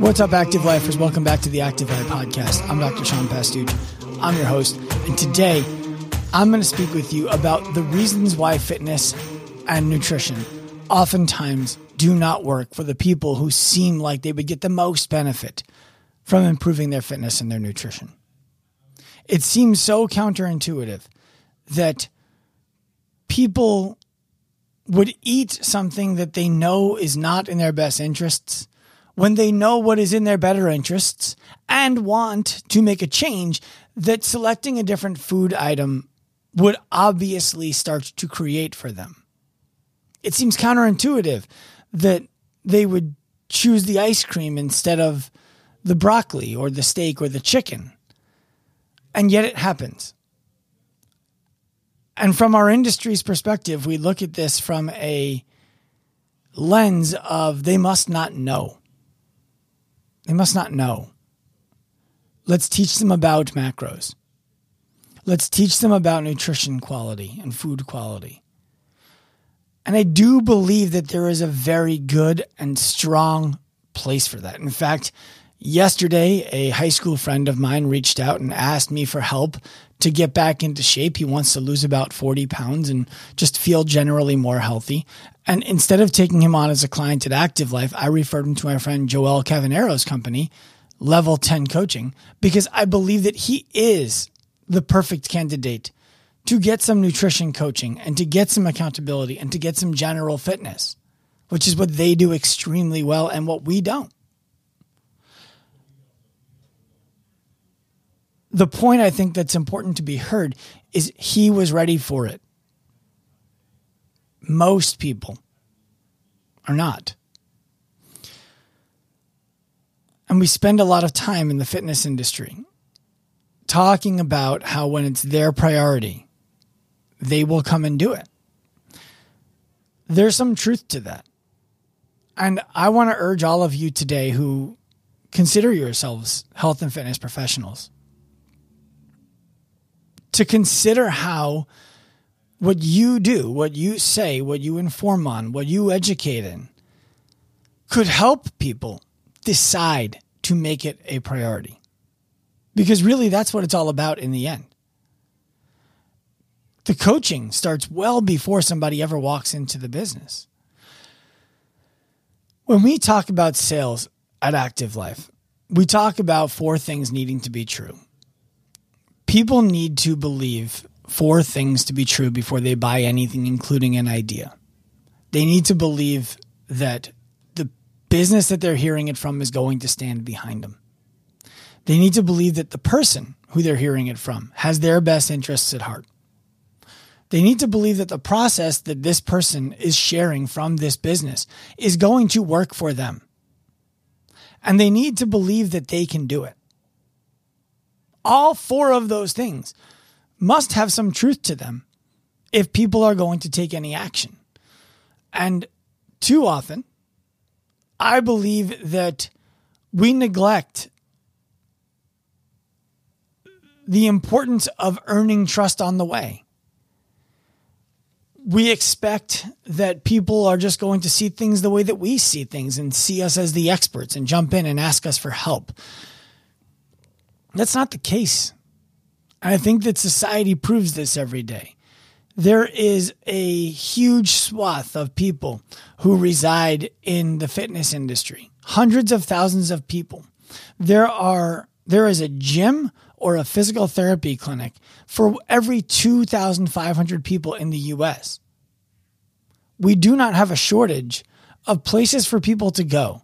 What's up, Active Lifers? Welcome back to the Active Life Podcast. I'm Dr. Sean Pastuch. I'm your host. And today, I'm going to speak with you about the reasons why fitness and nutrition oftentimes do not work for the people who seem like they would get the most benefit from improving their fitness and their nutrition. It seems so counterintuitive that people would eat something that they know is not in their best interests when they know what is in their better interests and want to make a change that selecting a different food item would obviously start to create for them. It seems counterintuitive that they would choose the ice cream instead of the broccoli or the steak or the chicken. And yet it happens. And from our industry's perspective, we look at this from a lens of they must not know. They must not know. Let's teach them about macros. Let's teach them about nutrition quality and food quality. And I do believe that there is a very good and strong place for that. In fact, yesterday, a high school friend of mine reached out and asked me for help to get back into shape. He wants to lose about 40 pounds and just feel generally more healthy. And instead of taking him on as a client at Active Life, I referred him to my friend Joel Cavanero's company, Level 10 Coaching, because I believe that he is the perfect candidate to get some nutrition coaching and to get some accountability and to get some general fitness, which is what they do extremely well and what we don't. The point I think that's important to be heard is he was ready for it. Most people are not. And we spend a lot of time in the fitness industry talking about how when it's their priority, they will come and do it. There's some truth to that. And I want to urge all of you today who consider yourselves health and fitness professionals to consider how what you do, what you say, what you inform on, what you educate in could help people decide to make it a priority. Because really, that's what it's all about in the end. The coaching starts well before somebody ever walks into the business. When we talk about sales at Active Life, we talk about four things needing to be true people need to believe four things to be true before they buy anything, including an idea. They need to believe that the business that they're hearing it from is going to stand behind them. They need to believe that the person who they're hearing it from has their best interests at heart. They need to believe that the process that this person is sharing from this business is going to work for them. And they need to believe that they can do it all four of those things must have some truth to them if people are going to take any action. And too often, I believe that we neglect the importance of earning trust on the way. We expect that people are just going to see things the way that we see things and see us as the experts and jump in and ask us for help. That's not the case. I think that society proves this every day. There is a huge swath of people who reside in the fitness industry, hundreds of thousands of people. There are there is a gym or a physical therapy clinic for every 2,500 people in the US. We do not have a shortage of places for people to go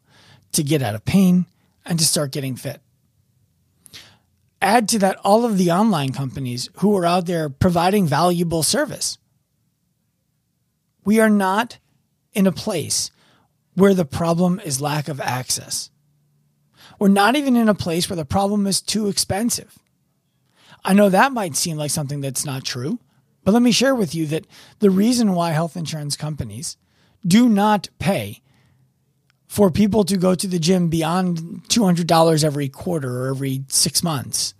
to get out of pain and to start getting fit add to that all of the online companies who are out there providing valuable service. We are not in a place where the problem is lack of access. We're not even in a place where the problem is too expensive. I know that might seem like something that's not true, but let me share with you that the reason why health insurance companies do not pay for people to go to the gym beyond $200 every quarter or every six months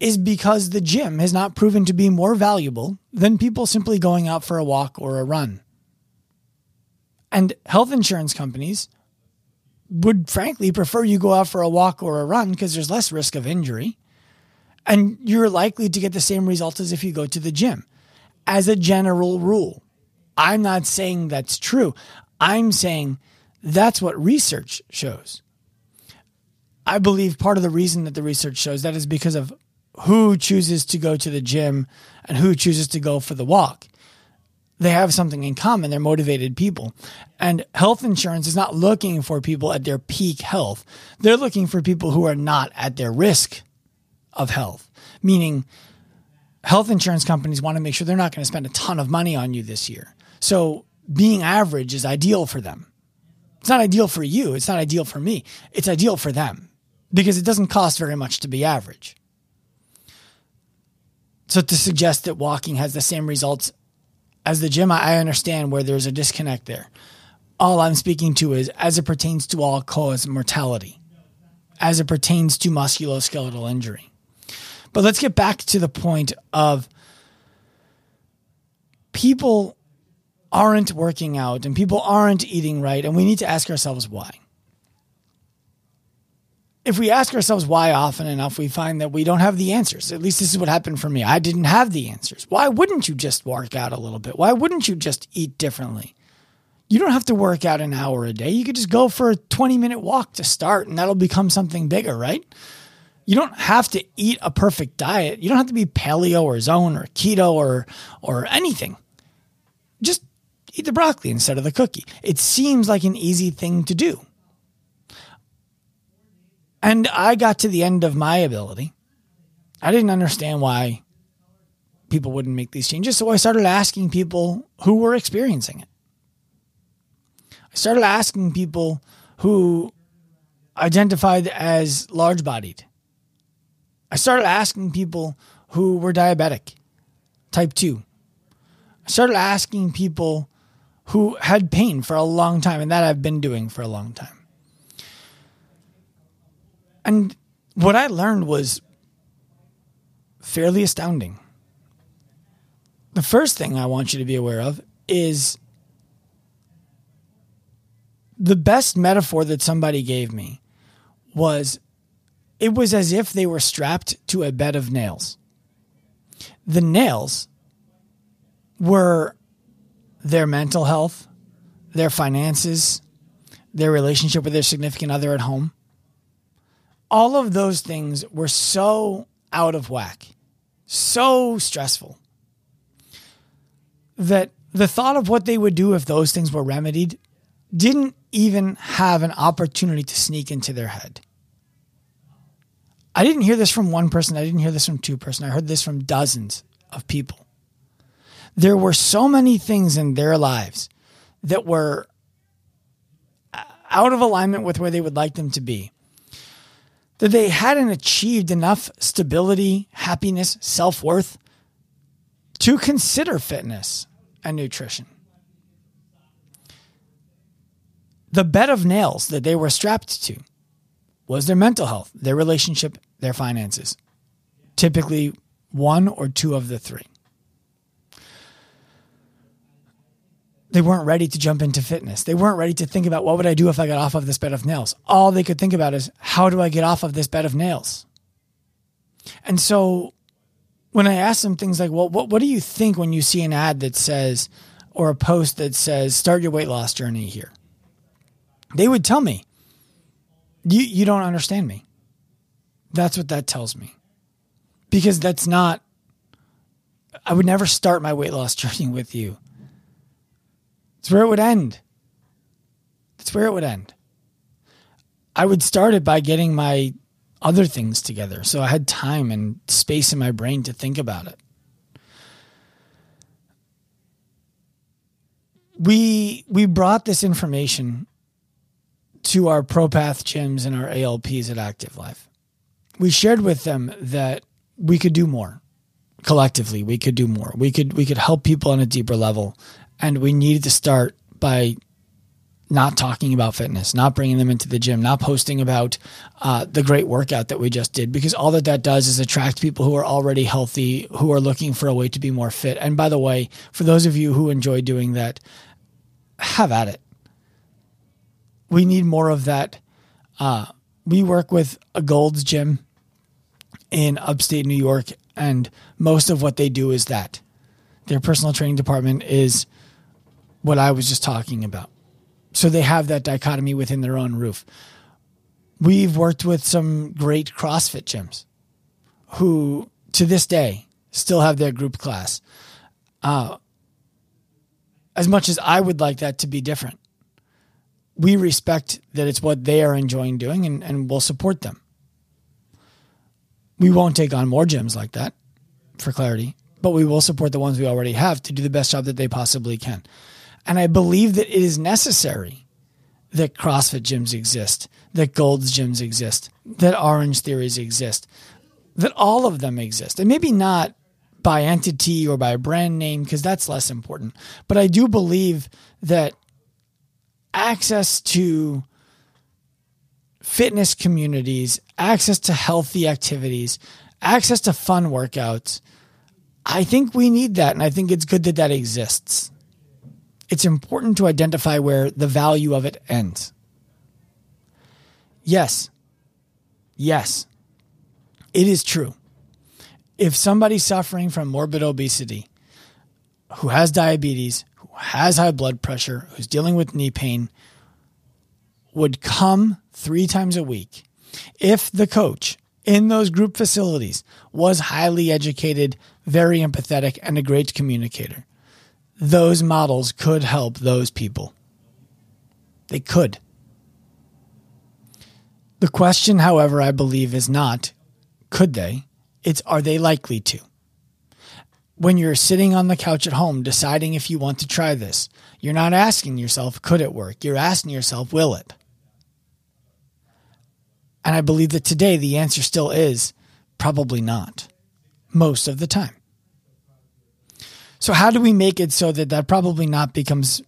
is because the gym has not proven to be more valuable than people simply going out for a walk or a run. And health insurance companies would frankly prefer you go out for a walk or a run because there's less risk of injury. And you're likely to get the same results as if you go to the gym. As a general rule, I'm not saying that's true. I'm saying that's what research shows. I believe part of the reason that the research shows that is because of who chooses to go to the gym and who chooses to go for the walk. They have something in common. They're motivated people. And health insurance is not looking for people at their peak health. They're looking for people who are not at their risk of health, meaning health insurance companies want to make sure they're not going to spend a ton of money on you this year. So being average is ideal for them. It's not ideal for you. It's not ideal for me. It's ideal for them because it doesn't cost very much to be average. So to suggest that walking has the same results as the gym, I understand where there's a disconnect there. All I'm speaking to is as it pertains to all cause mortality, as it pertains to musculoskeletal injury. But let's get back to the point of people aren't working out and people aren't eating right, and we need to ask ourselves why. If we ask ourselves why often enough, we find that we don't have the answers. At least this is what happened for me. I didn't have the answers. Why wouldn't you just work out a little bit? Why wouldn't you just eat differently? You don't have to work out an hour a day. You could just go for a 20 minute walk to start, and that'll become something bigger, right? You don't have to eat a perfect diet. You don't have to be paleo or zone or keto or or anything. Eat the broccoli instead of the cookie. It seems like an easy thing to do. And I got to the end of my ability. I didn't understand why people wouldn't make these changes. So I started asking people who were experiencing it. I started asking people who identified as large bodied. I started asking people who were diabetic, type 2. I started asking people who had pain for a long time, and that I've been doing for a long time. And what I learned was fairly astounding. The first thing I want you to be aware of is the best metaphor that somebody gave me was it was as if they were strapped to a bed of nails. The nails were their mental health, their finances, their relationship with their significant other at home. All of those things were so out of whack, so stressful, that the thought of what they would do if those things were remedied didn't even have an opportunity to sneak into their head. I didn't hear this from one person. I didn't hear this from two person. I heard this from dozens of people there were so many things in their lives that were uh, out of alignment with where they would like them to be. That they hadn't achieved enough stability, happiness, self worth to consider fitness and nutrition. The bed of nails that they were strapped to was their mental health, their relationship, their finances. Typically, one or two of the three. They weren't ready to jump into fitness. They weren't ready to think about what would I do if I got off of this bed of nails. All they could think about is how do I get off of this bed of nails? And so when I asked them things like, well, what, what do you think when you see an ad that says, or a post that says, start your weight loss journey here? They would tell me, you, you don't understand me. That's what that tells me. Because that's not, I would never start my weight loss journey with you that's where it would end. That's where it would end. I would start it by getting my other things together so I had time and space in my brain to think about it. We we brought this information to our ProPath gyms and our ALPs at Active Life. We shared with them that we could do more collectively. We could do more. We could we could help people on a deeper level and we needed to start by not talking about fitness, not bringing them into the gym, not posting about uh, the great workout that we just did, because all that that does is attract people who are already healthy, who are looking for a way to be more fit. And by the way, for those of you who enjoy doing that, have at it. we need more of that. Uh, we work with a Gold's Gym in upstate New York, and most of what they do is that. Their personal training department is what I was just talking about. So they have that dichotomy within their own roof. We've worked with some great CrossFit gyms who, to this day, still have their group class. Uh, as much as I would like that to be different, we respect that it's what they are enjoying doing and, and we'll support them. We won't take on more gyms like that for clarity, but we will support the ones we already have to do the best job that they possibly can. And I believe that it is necessary that CrossFit gyms exist, that Gold's gyms exist, that Orange Theories exist, that all of them exist. And maybe not by entity or by brand name, because that's less important. But I do believe that access to fitness communities, access to healthy activities, access to fun workouts. I think we need that. And I think it's good that that exists. It's important to identify where the value of it ends. Yes. Yes. It is true. If somebody's suffering from morbid obesity, who has diabetes, who has high blood pressure, who's dealing with knee pain, would come three times a week, if the coach in those group facilities was highly educated, very empathetic, and a great communicator, those models could help those people. They could. The question, however, I believe is not could they? It's are they likely to? When you're sitting on the couch at home deciding if you want to try this, you're not asking yourself, could it work? You're asking yourself, will it? And I believe that today the answer still is probably not, most of the time. So, how do we make it so that that probably not becomes,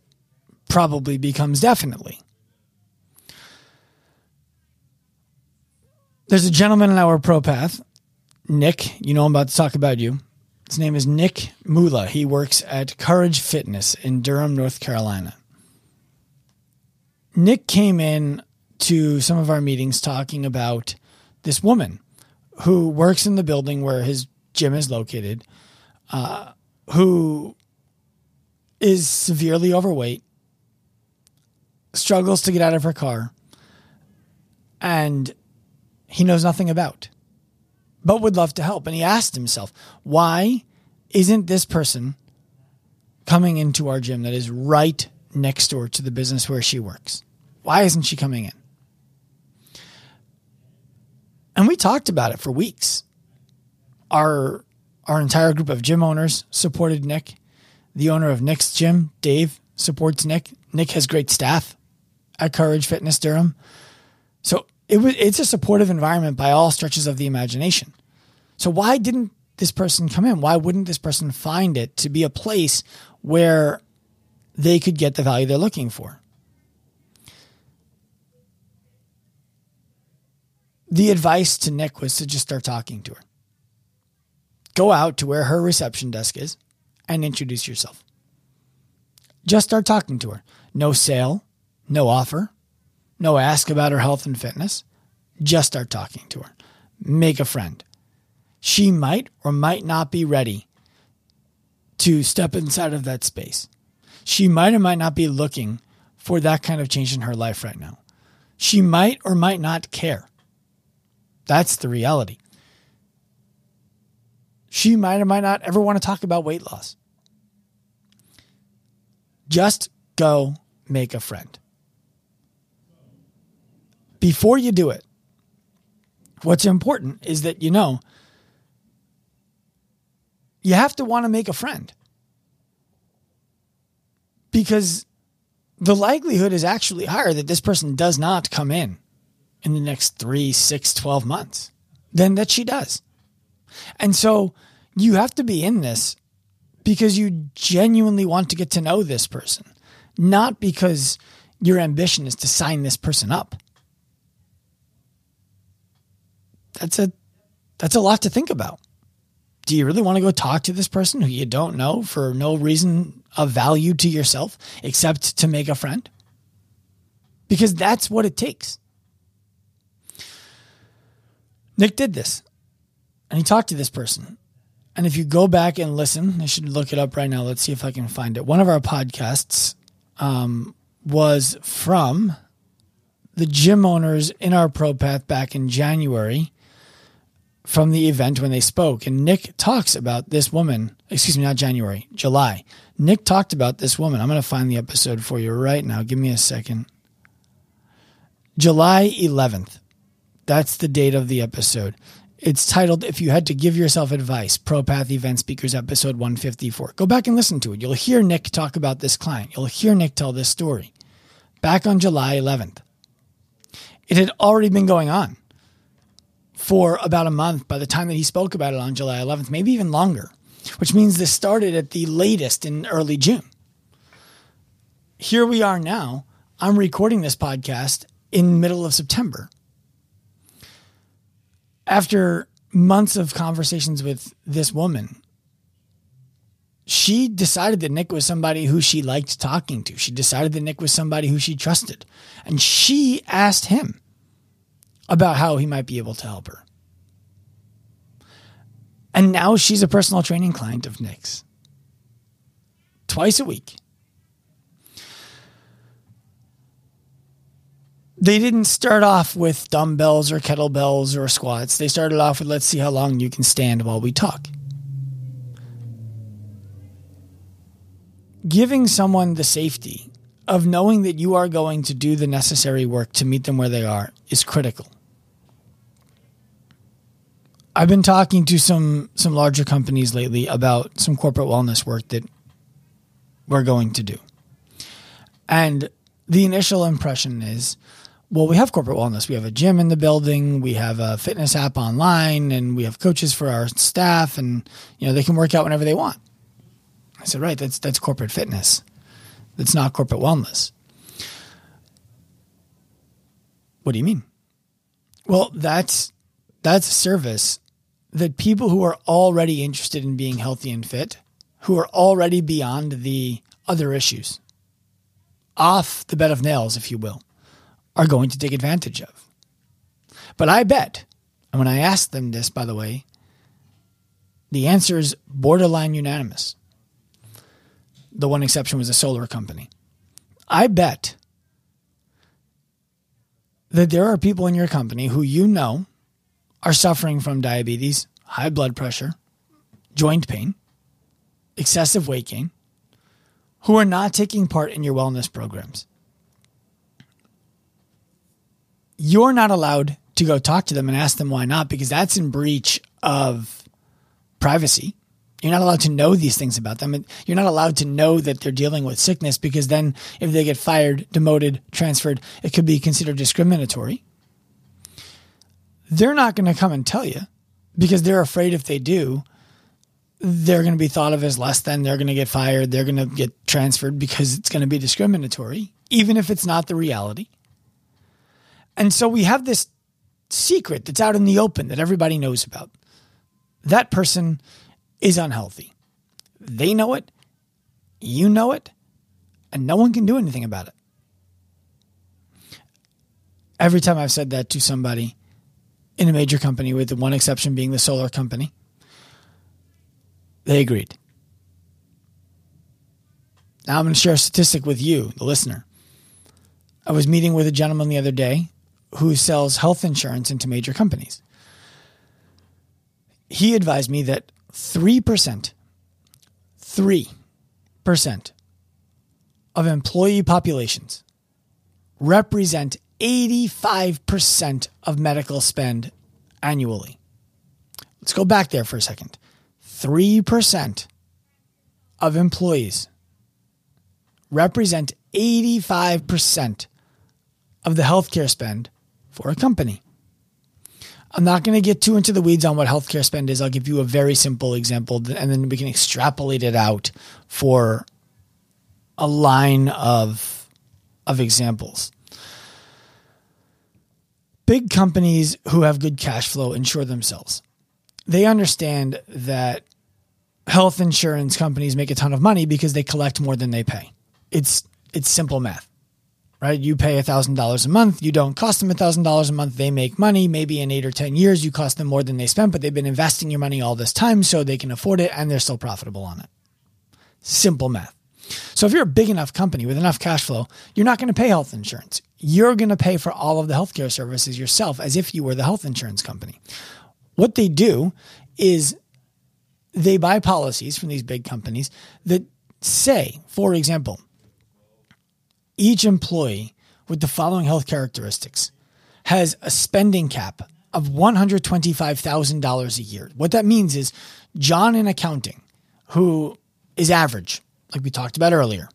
probably becomes definitely? There's a gentleman in our pro path, Nick. You know, I'm about to talk about you. His name is Nick Mula. He works at Courage Fitness in Durham, North Carolina. Nick came in to some of our meetings talking about this woman who works in the building where his gym is located, uh, who is severely overweight, struggles to get out of her car, and he knows nothing about, but would love to help. And he asked himself, why isn't this person coming into our gym that is right next door to the business where she works? Why isn't she coming in? And we talked about it for weeks. Our our entire group of gym owners supported Nick. The owner of Nick's gym, Dave, supports Nick. Nick has great staff at Courage Fitness Durham. So it was it's a supportive environment by all stretches of the imagination. So why didn't this person come in? Why wouldn't this person find it to be a place where they could get the value they're looking for? the advice to Nick was to just start talking to her. Go out to where her reception desk is and introduce yourself. Just start talking to her. No sale, no offer, no ask about her health and fitness. Just start talking to her. Make a friend. She might or might not be ready to step inside of that space. She might or might not be looking for that kind of change in her life right now. She might or might not care. That's the reality. She might or might not ever want to talk about weight loss. Just go make a friend. Before you do it, what's important is that you know you have to want to make a friend. Because the likelihood is actually higher that this person does not come in in the next three, six, 12 months than that she does. And so you have to be in this because you genuinely want to get to know this person, not because your ambition is to sign this person up. That's a that's a lot to think about. Do you really want to go talk to this person who you don't know for no reason of value to yourself except to make a friend? because that's what it takes. Nick did this and he talked to this person. And if you go back and listen, I should look it up right now. Let's see if I can find it. One of our podcasts um, was from the gym owners in our Pro Path back in January from the event when they spoke. And Nick talks about this woman, excuse me, not January, July. Nick talked about this woman. I'm going to find the episode for you right now. Give me a second. July 11th. That's the date of the episode. It's titled If You Had to Give Yourself Advice, ProPath Event Speakers, episode 154. Go back and listen to it. You'll hear Nick talk about this client. You'll hear Nick tell this story. Back on July 11th. It had already been going on for about a month by the time that he spoke about it on July 11th, maybe even longer, which means this started at the latest in early June. Here we are now. I'm recording this podcast in middle of September after months of conversations with this woman, she decided that Nick was somebody who she liked talking to. She decided that Nick was somebody who she trusted. And she asked him about how he might be able to help her. And now she's a personal training client of Nick's twice a week. They didn't start off with dumbbells or kettlebells or squats. They started off with let's see how long you can stand while we talk. Giving someone the safety of knowing that you are going to do the necessary work to meet them where they are is critical. I've been talking to some some larger companies lately about some corporate wellness work that we're going to do. And the initial impression is well, we have corporate wellness. We have a gym in the building. We have a fitness app online, and we have coaches for our staff, and you know they can work out whenever they want. I said, right, that's that's corporate fitness. That's not corporate wellness. What do you mean? Well, that's that's a service that people who are already interested in being healthy and fit, who are already beyond the other issues, off the bed of nails, if you will are going to take advantage of. But I bet, and when I asked them this, by the way, the answer is borderline unanimous. The one exception was a solar company. I bet that there are people in your company who you know are suffering from diabetes, high blood pressure, joint pain, excessive weight gain, who are not taking part in your wellness programs. You're not allowed to go talk to them and ask them why not, because that's in breach of privacy. You're not allowed to know these things about them. You're not allowed to know that they're dealing with sickness because then if they get fired, demoted, transferred, it could be considered discriminatory. They're not going to come and tell you because they're afraid if they do, they're going to be thought of as less than, they're going to get fired, they're going to get transferred because it's going to be discriminatory, even if it's not the reality. And so we have this secret that's out in the open that everybody knows about. That person is unhealthy. They know it, you know it, and no one can do anything about it. Every time I've said that to somebody in a major company, with the one exception being the solar company, they agreed. Now I'm going to share a statistic with you, the listener. I was meeting with a gentleman the other day who sells health insurance into major companies. He advised me that 3%, 3% of employee populations represent 85% of medical spend annually. Let's go back there for a second. 3% of employees represent 85% of the healthcare spend for a company. I'm not going to get too into the weeds on what healthcare spend is. I'll give you a very simple example and then we can extrapolate it out for a line of of examples. Big companies who have good cash flow insure themselves. They understand that health insurance companies make a ton of money because they collect more than they pay. It's it's simple math. Right? You pay $1,000 a month. You don't cost them $1,000 a month. They make money. Maybe in eight or 10 years, you cost them more than they spent, but they've been investing your money all this time so they can afford it and they're still profitable on it. Simple math. So if you're a big enough company with enough cash flow, you're not going to pay health insurance. You're going to pay for all of the healthcare services yourself as if you were the health insurance company. What they do is they buy policies from these big companies that say, for example, each employee with the following health characteristics has a spending cap of $125,000 a year. What that means is John in accounting, who is average, like we talked about earlier,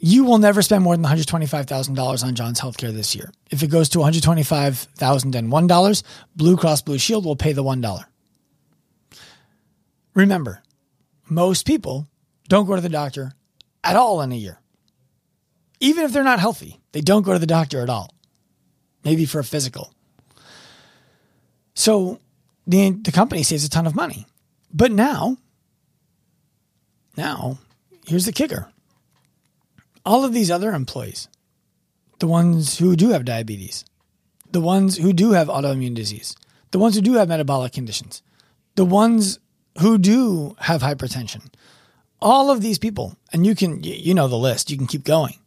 you will never spend more than $125,000 on John's healthcare this year. If it goes to $125,001, Blue Cross Blue Shield will pay the $1. Remember, most people don't go to the doctor at all in a year. Even if they're not healthy, they don't go to the doctor at all. Maybe for a physical. So the, the company saves a ton of money. But now, now, here's the kicker. All of these other employees, the ones who do have diabetes, the ones who do have autoimmune disease, the ones who do have metabolic conditions, the ones who do have hypertension, all of these people, and you can, you know, the list, you can keep going.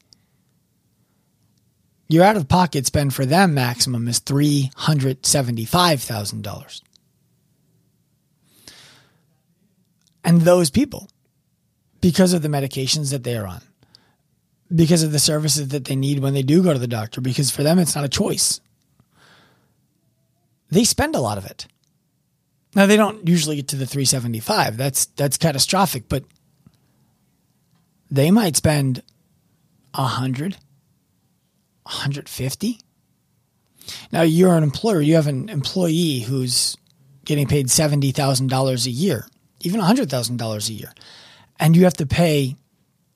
Your out of pocket spend for them maximum is $375,000. And those people, because of the medications that they are on, because of the services that they need when they do go to the doctor, because for them it's not a choice, they spend a lot of it. Now they don't usually get to the 375. That's that's catastrophic, but they might spend 100, 150. Now you're an employer, you have an employee who's getting paid $70,000 a year, even $100,000 a year. And you have to pay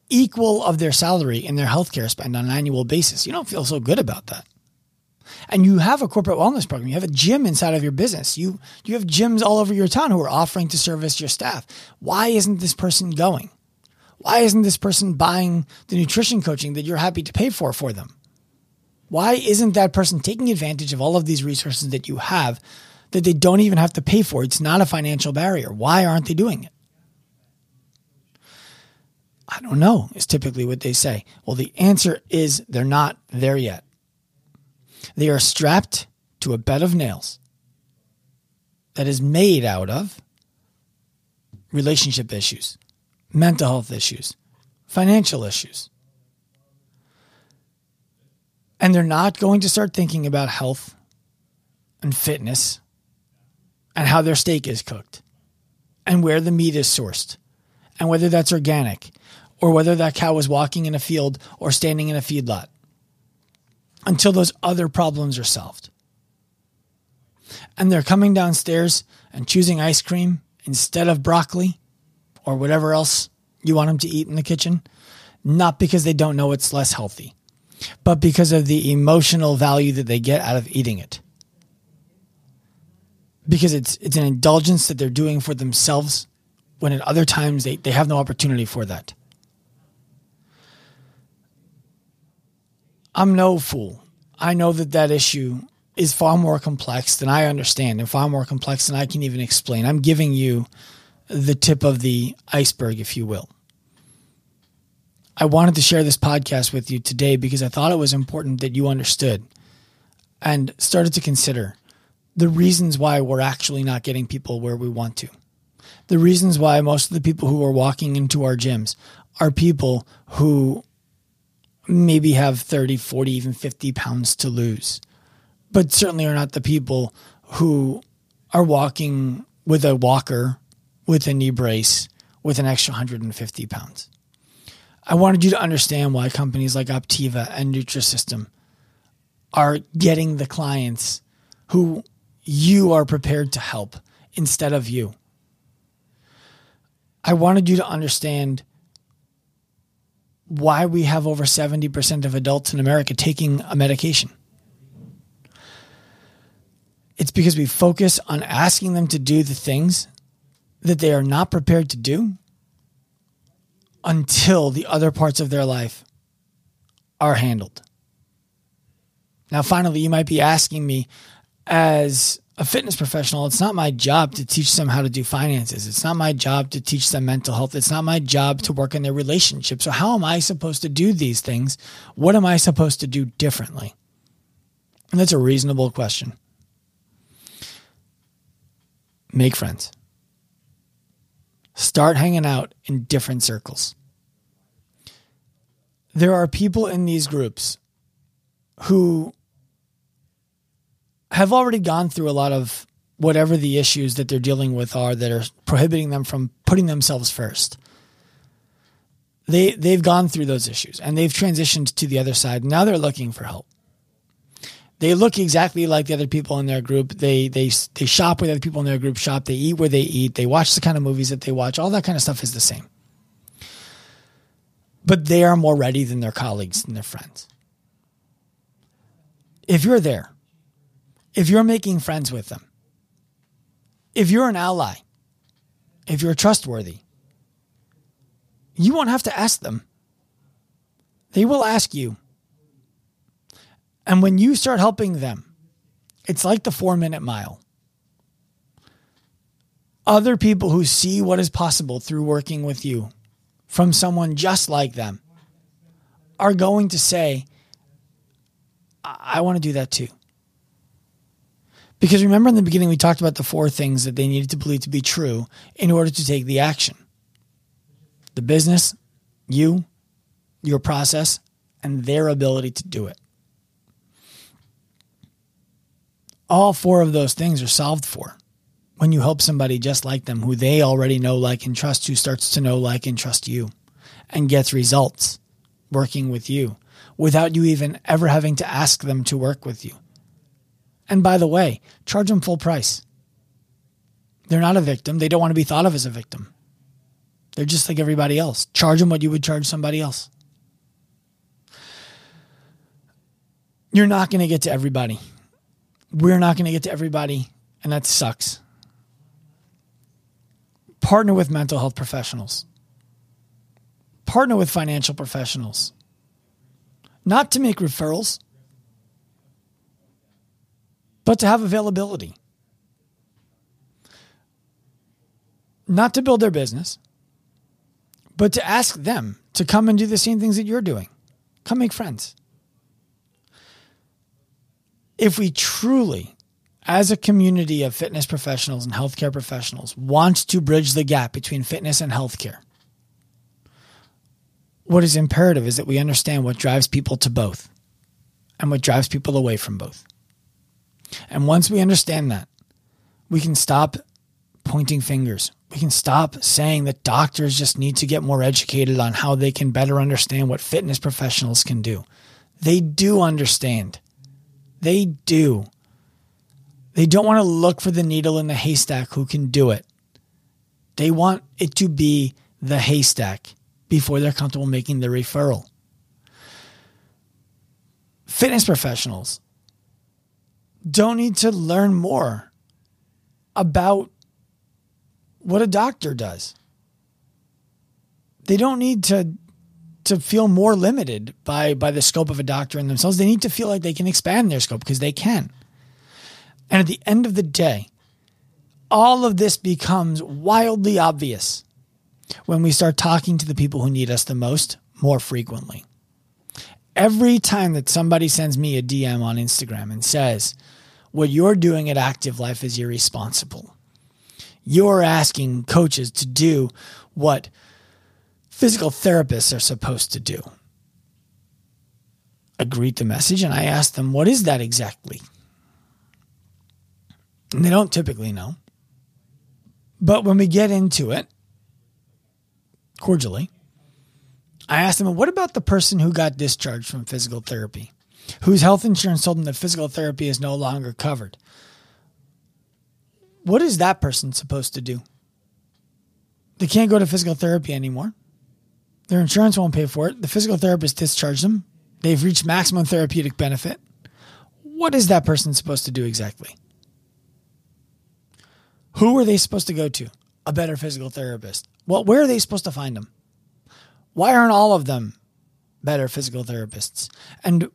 equal of their salary in their healthcare spend on an annual basis. You don't feel so good about that. And you have a corporate wellness program. You have a gym inside of your business. You you have gyms all over your town who are offering to service your staff. Why isn't this person going? Why isn't this person buying the nutrition coaching that you're happy to pay for for them? Why isn't that person taking advantage of all of these resources that you have that they don't even have to pay for? It's not a financial barrier. Why aren't they doing it? I don't know, is typically what they say. Well, the answer is they're not there yet. They are strapped to a bed of nails that is made out of relationship issues, mental health issues, financial issues. And they're not going to start thinking about health and fitness and how their steak is cooked and where the meat is sourced and whether that's organic or whether that cow was walking in a field or standing in a feedlot until those other problems are solved. And they're coming downstairs and choosing ice cream instead of broccoli or whatever else you want them to eat in the kitchen, not because they don't know it's less healthy, but because of the emotional value that they get out of eating it. Because it's it's an indulgence that they're doing for themselves when at other times they, they have no opportunity for that. I'm no fool. I know that that issue is far more complex than I understand and far more complex than I can even explain. I'm giving you the tip of the iceberg, if you will. I wanted to share this podcast with you today because I thought it was important that you understood and started to consider the reasons why we're actually not getting people where we want to. The reasons why most of the people who are walking into our gyms are people who maybe have 30, 40, even 50 pounds to lose, but certainly are not the people who are walking with a walker, with a knee brace, with an extra 150 pounds. I wanted you to understand why companies like Optavia and Nutrisystem are getting the clients who you are prepared to help instead of you. I wanted you to understand why we have over 70% of adults in America taking a medication. It's because we focus on asking them to do the things that they are not prepared to do until the other parts of their life are handled. Now, finally, you might be asking me, as a fitness professional, it's not my job to teach them how to do finances. It's not my job to teach them mental health. It's not my job to work in their relationship. So, how am I supposed to do these things? What am I supposed to do differently? And that's a reasonable question. Make friends. Start hanging out in different circles. There are people in these groups who have already gone through a lot of whatever the issues that they're dealing with are that are prohibiting them from putting themselves first. They they've gone through those issues and they've transitioned to the other side. Now they're looking for help. They look exactly like the other people in their group. They they they shop the other people in their group shop. They eat where they eat. They watch the kind of movies that they watch. All that kind of stuff is the same. But they are more ready than their colleagues and their friends. If you're there if you're making friends with them, if you're an ally, if you're trustworthy, you won't have to ask them. They will ask you. And when you start helping them, it's like the four minute mile. Other people who see what is possible through working with you from someone just like them are going to say, I, I want to do that too. Because remember in the beginning, we talked about the four things that they needed to believe to be true in order to take the action the business, you, your process, and their ability to do it. All four of those things are solved for when you help somebody just like them who they already know, like, and trust, who starts to know, like, and trust you and gets results working with you without you even ever having to ask them to work with you. And by the way, charge them full price. They're not a victim. They don't want to be thought of as a victim. They're just like everybody else. Charge them what you would charge somebody else. You're not going to get to everybody. We're not going to get to everybody, and that sucks. Partner with mental health professionals. Partner with financial professionals. Not to make referrals, but to have availability. Not to build their business, but to ask them to come and do the same things that you're doing. Come make friends. If we truly, as a community of fitness professionals and healthcare professionals, want to bridge the gap between fitness and healthcare, what is imperative is that we understand what drives people to both and what drives people away from both. And once we understand that, we can stop pointing fingers. We can stop saying that doctors just need to get more educated on how they can better understand what fitness professionals can do. They do understand. They do. They don't want to look for the needle in the haystack who can do it. They want it to be the haystack before they're comfortable making the referral. Fitness professionals don't need to learn more about what a doctor does. They don't need to to feel more limited by by the scope of a doctor in themselves. They need to feel like they can expand their scope because they can. And at the end of the day, all of this becomes wildly obvious when we start talking to the people who need us the most more frequently. Every time that somebody sends me a DM on Instagram and says, what you're doing at Active Life is irresponsible. You're asking coaches to do what physical therapists are supposed to do. I greet the message and I ask them, What is that exactly? And they don't typically know. But when we get into it, cordially, I ask them, What about the person who got discharged from physical therapy? whose health insurance told them that physical therapy is no longer covered. What is that person supposed to do? They can't go to physical therapy anymore. Their insurance won't pay for it. The physical therapist discharged them. They've reached maximum therapeutic benefit. What is that person supposed to do exactly? Who are they supposed to go to? A better physical therapist. Well, where are they supposed to find them? Why aren't all of them better physical therapists? And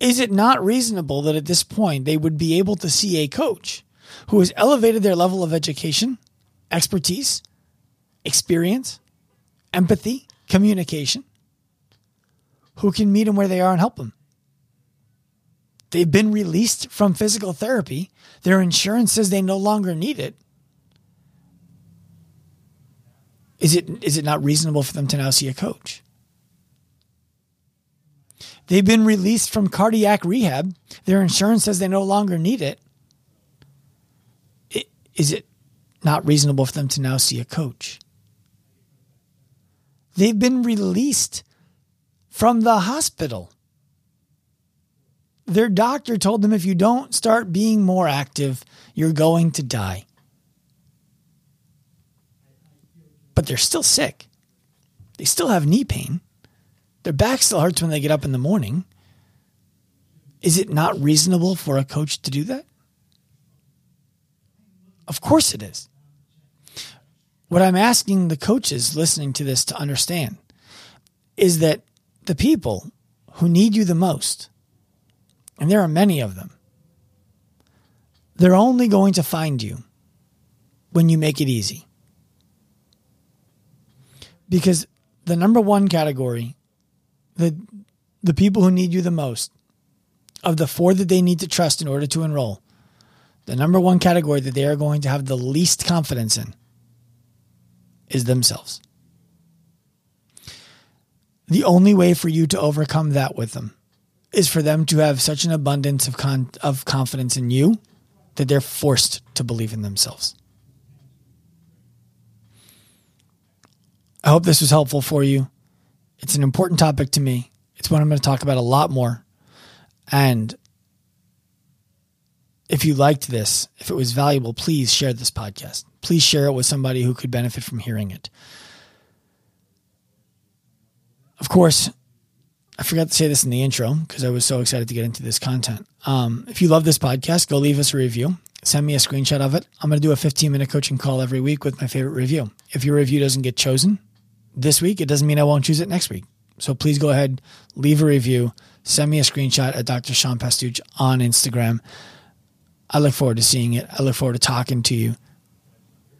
is it not reasonable that at this point they would be able to see a coach who has elevated their level of education, expertise, experience, empathy, communication, who can meet them where they are and help them? They've been released from physical therapy. Their insurance says they no longer need it. Is it is it not reasonable for them to now see a coach? They've been released from cardiac rehab. Their insurance says they no longer need it. Is it not reasonable for them to now see a coach? They've been released from the hospital. Their doctor told them if you don't start being more active, you're going to die. But they're still sick. They still have knee pain. Their back still hurts when they get up in the morning. Is it not reasonable for a coach to do that? Of course it is. What I'm asking the coaches listening to this to understand is that the people who need you the most, and there are many of them, they're only going to find you when you make it easy. Because the number one category the the people who need you the most of the four that they need to trust in order to enroll the number one category that they are going to have the least confidence in is themselves the only way for you to overcome that with them is for them to have such an abundance of con- of confidence in you that they're forced to believe in themselves i hope this was helpful for you it's an important topic to me. It's one I'm going to talk about a lot more. And if you liked this, if it was valuable, please share this podcast. Please share it with somebody who could benefit from hearing it. Of course, I forgot to say this in the intro because I was so excited to get into this content. Um, if you love this podcast, go leave us a review. Send me a screenshot of it. I'm going to do a 15 minute coaching call every week with my favorite review. If your review doesn't get chosen, this week, it doesn't mean I won't choose it next week. So please go ahead, leave a review, send me a screenshot at Dr. Sean Pastuch on Instagram. I look forward to seeing it. I look forward to talking to you.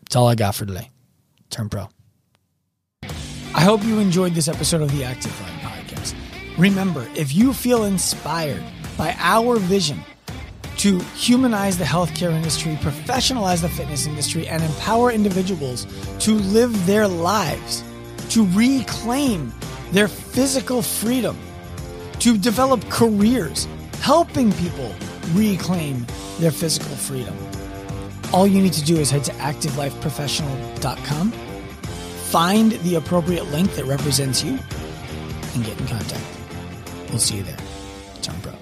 That's all I got for today. Turn pro. I hope you enjoyed this episode of the Active Life podcast. Remember, if you feel inspired by our vision to humanize the healthcare industry, professionalize the fitness industry, and empower individuals to live their lives to reclaim their physical freedom, to develop careers, helping people reclaim their physical freedom. All you need to do is head to activelifeprofessional.com, find the appropriate link that represents you, and get in contact. We'll see you there. Turn Pro.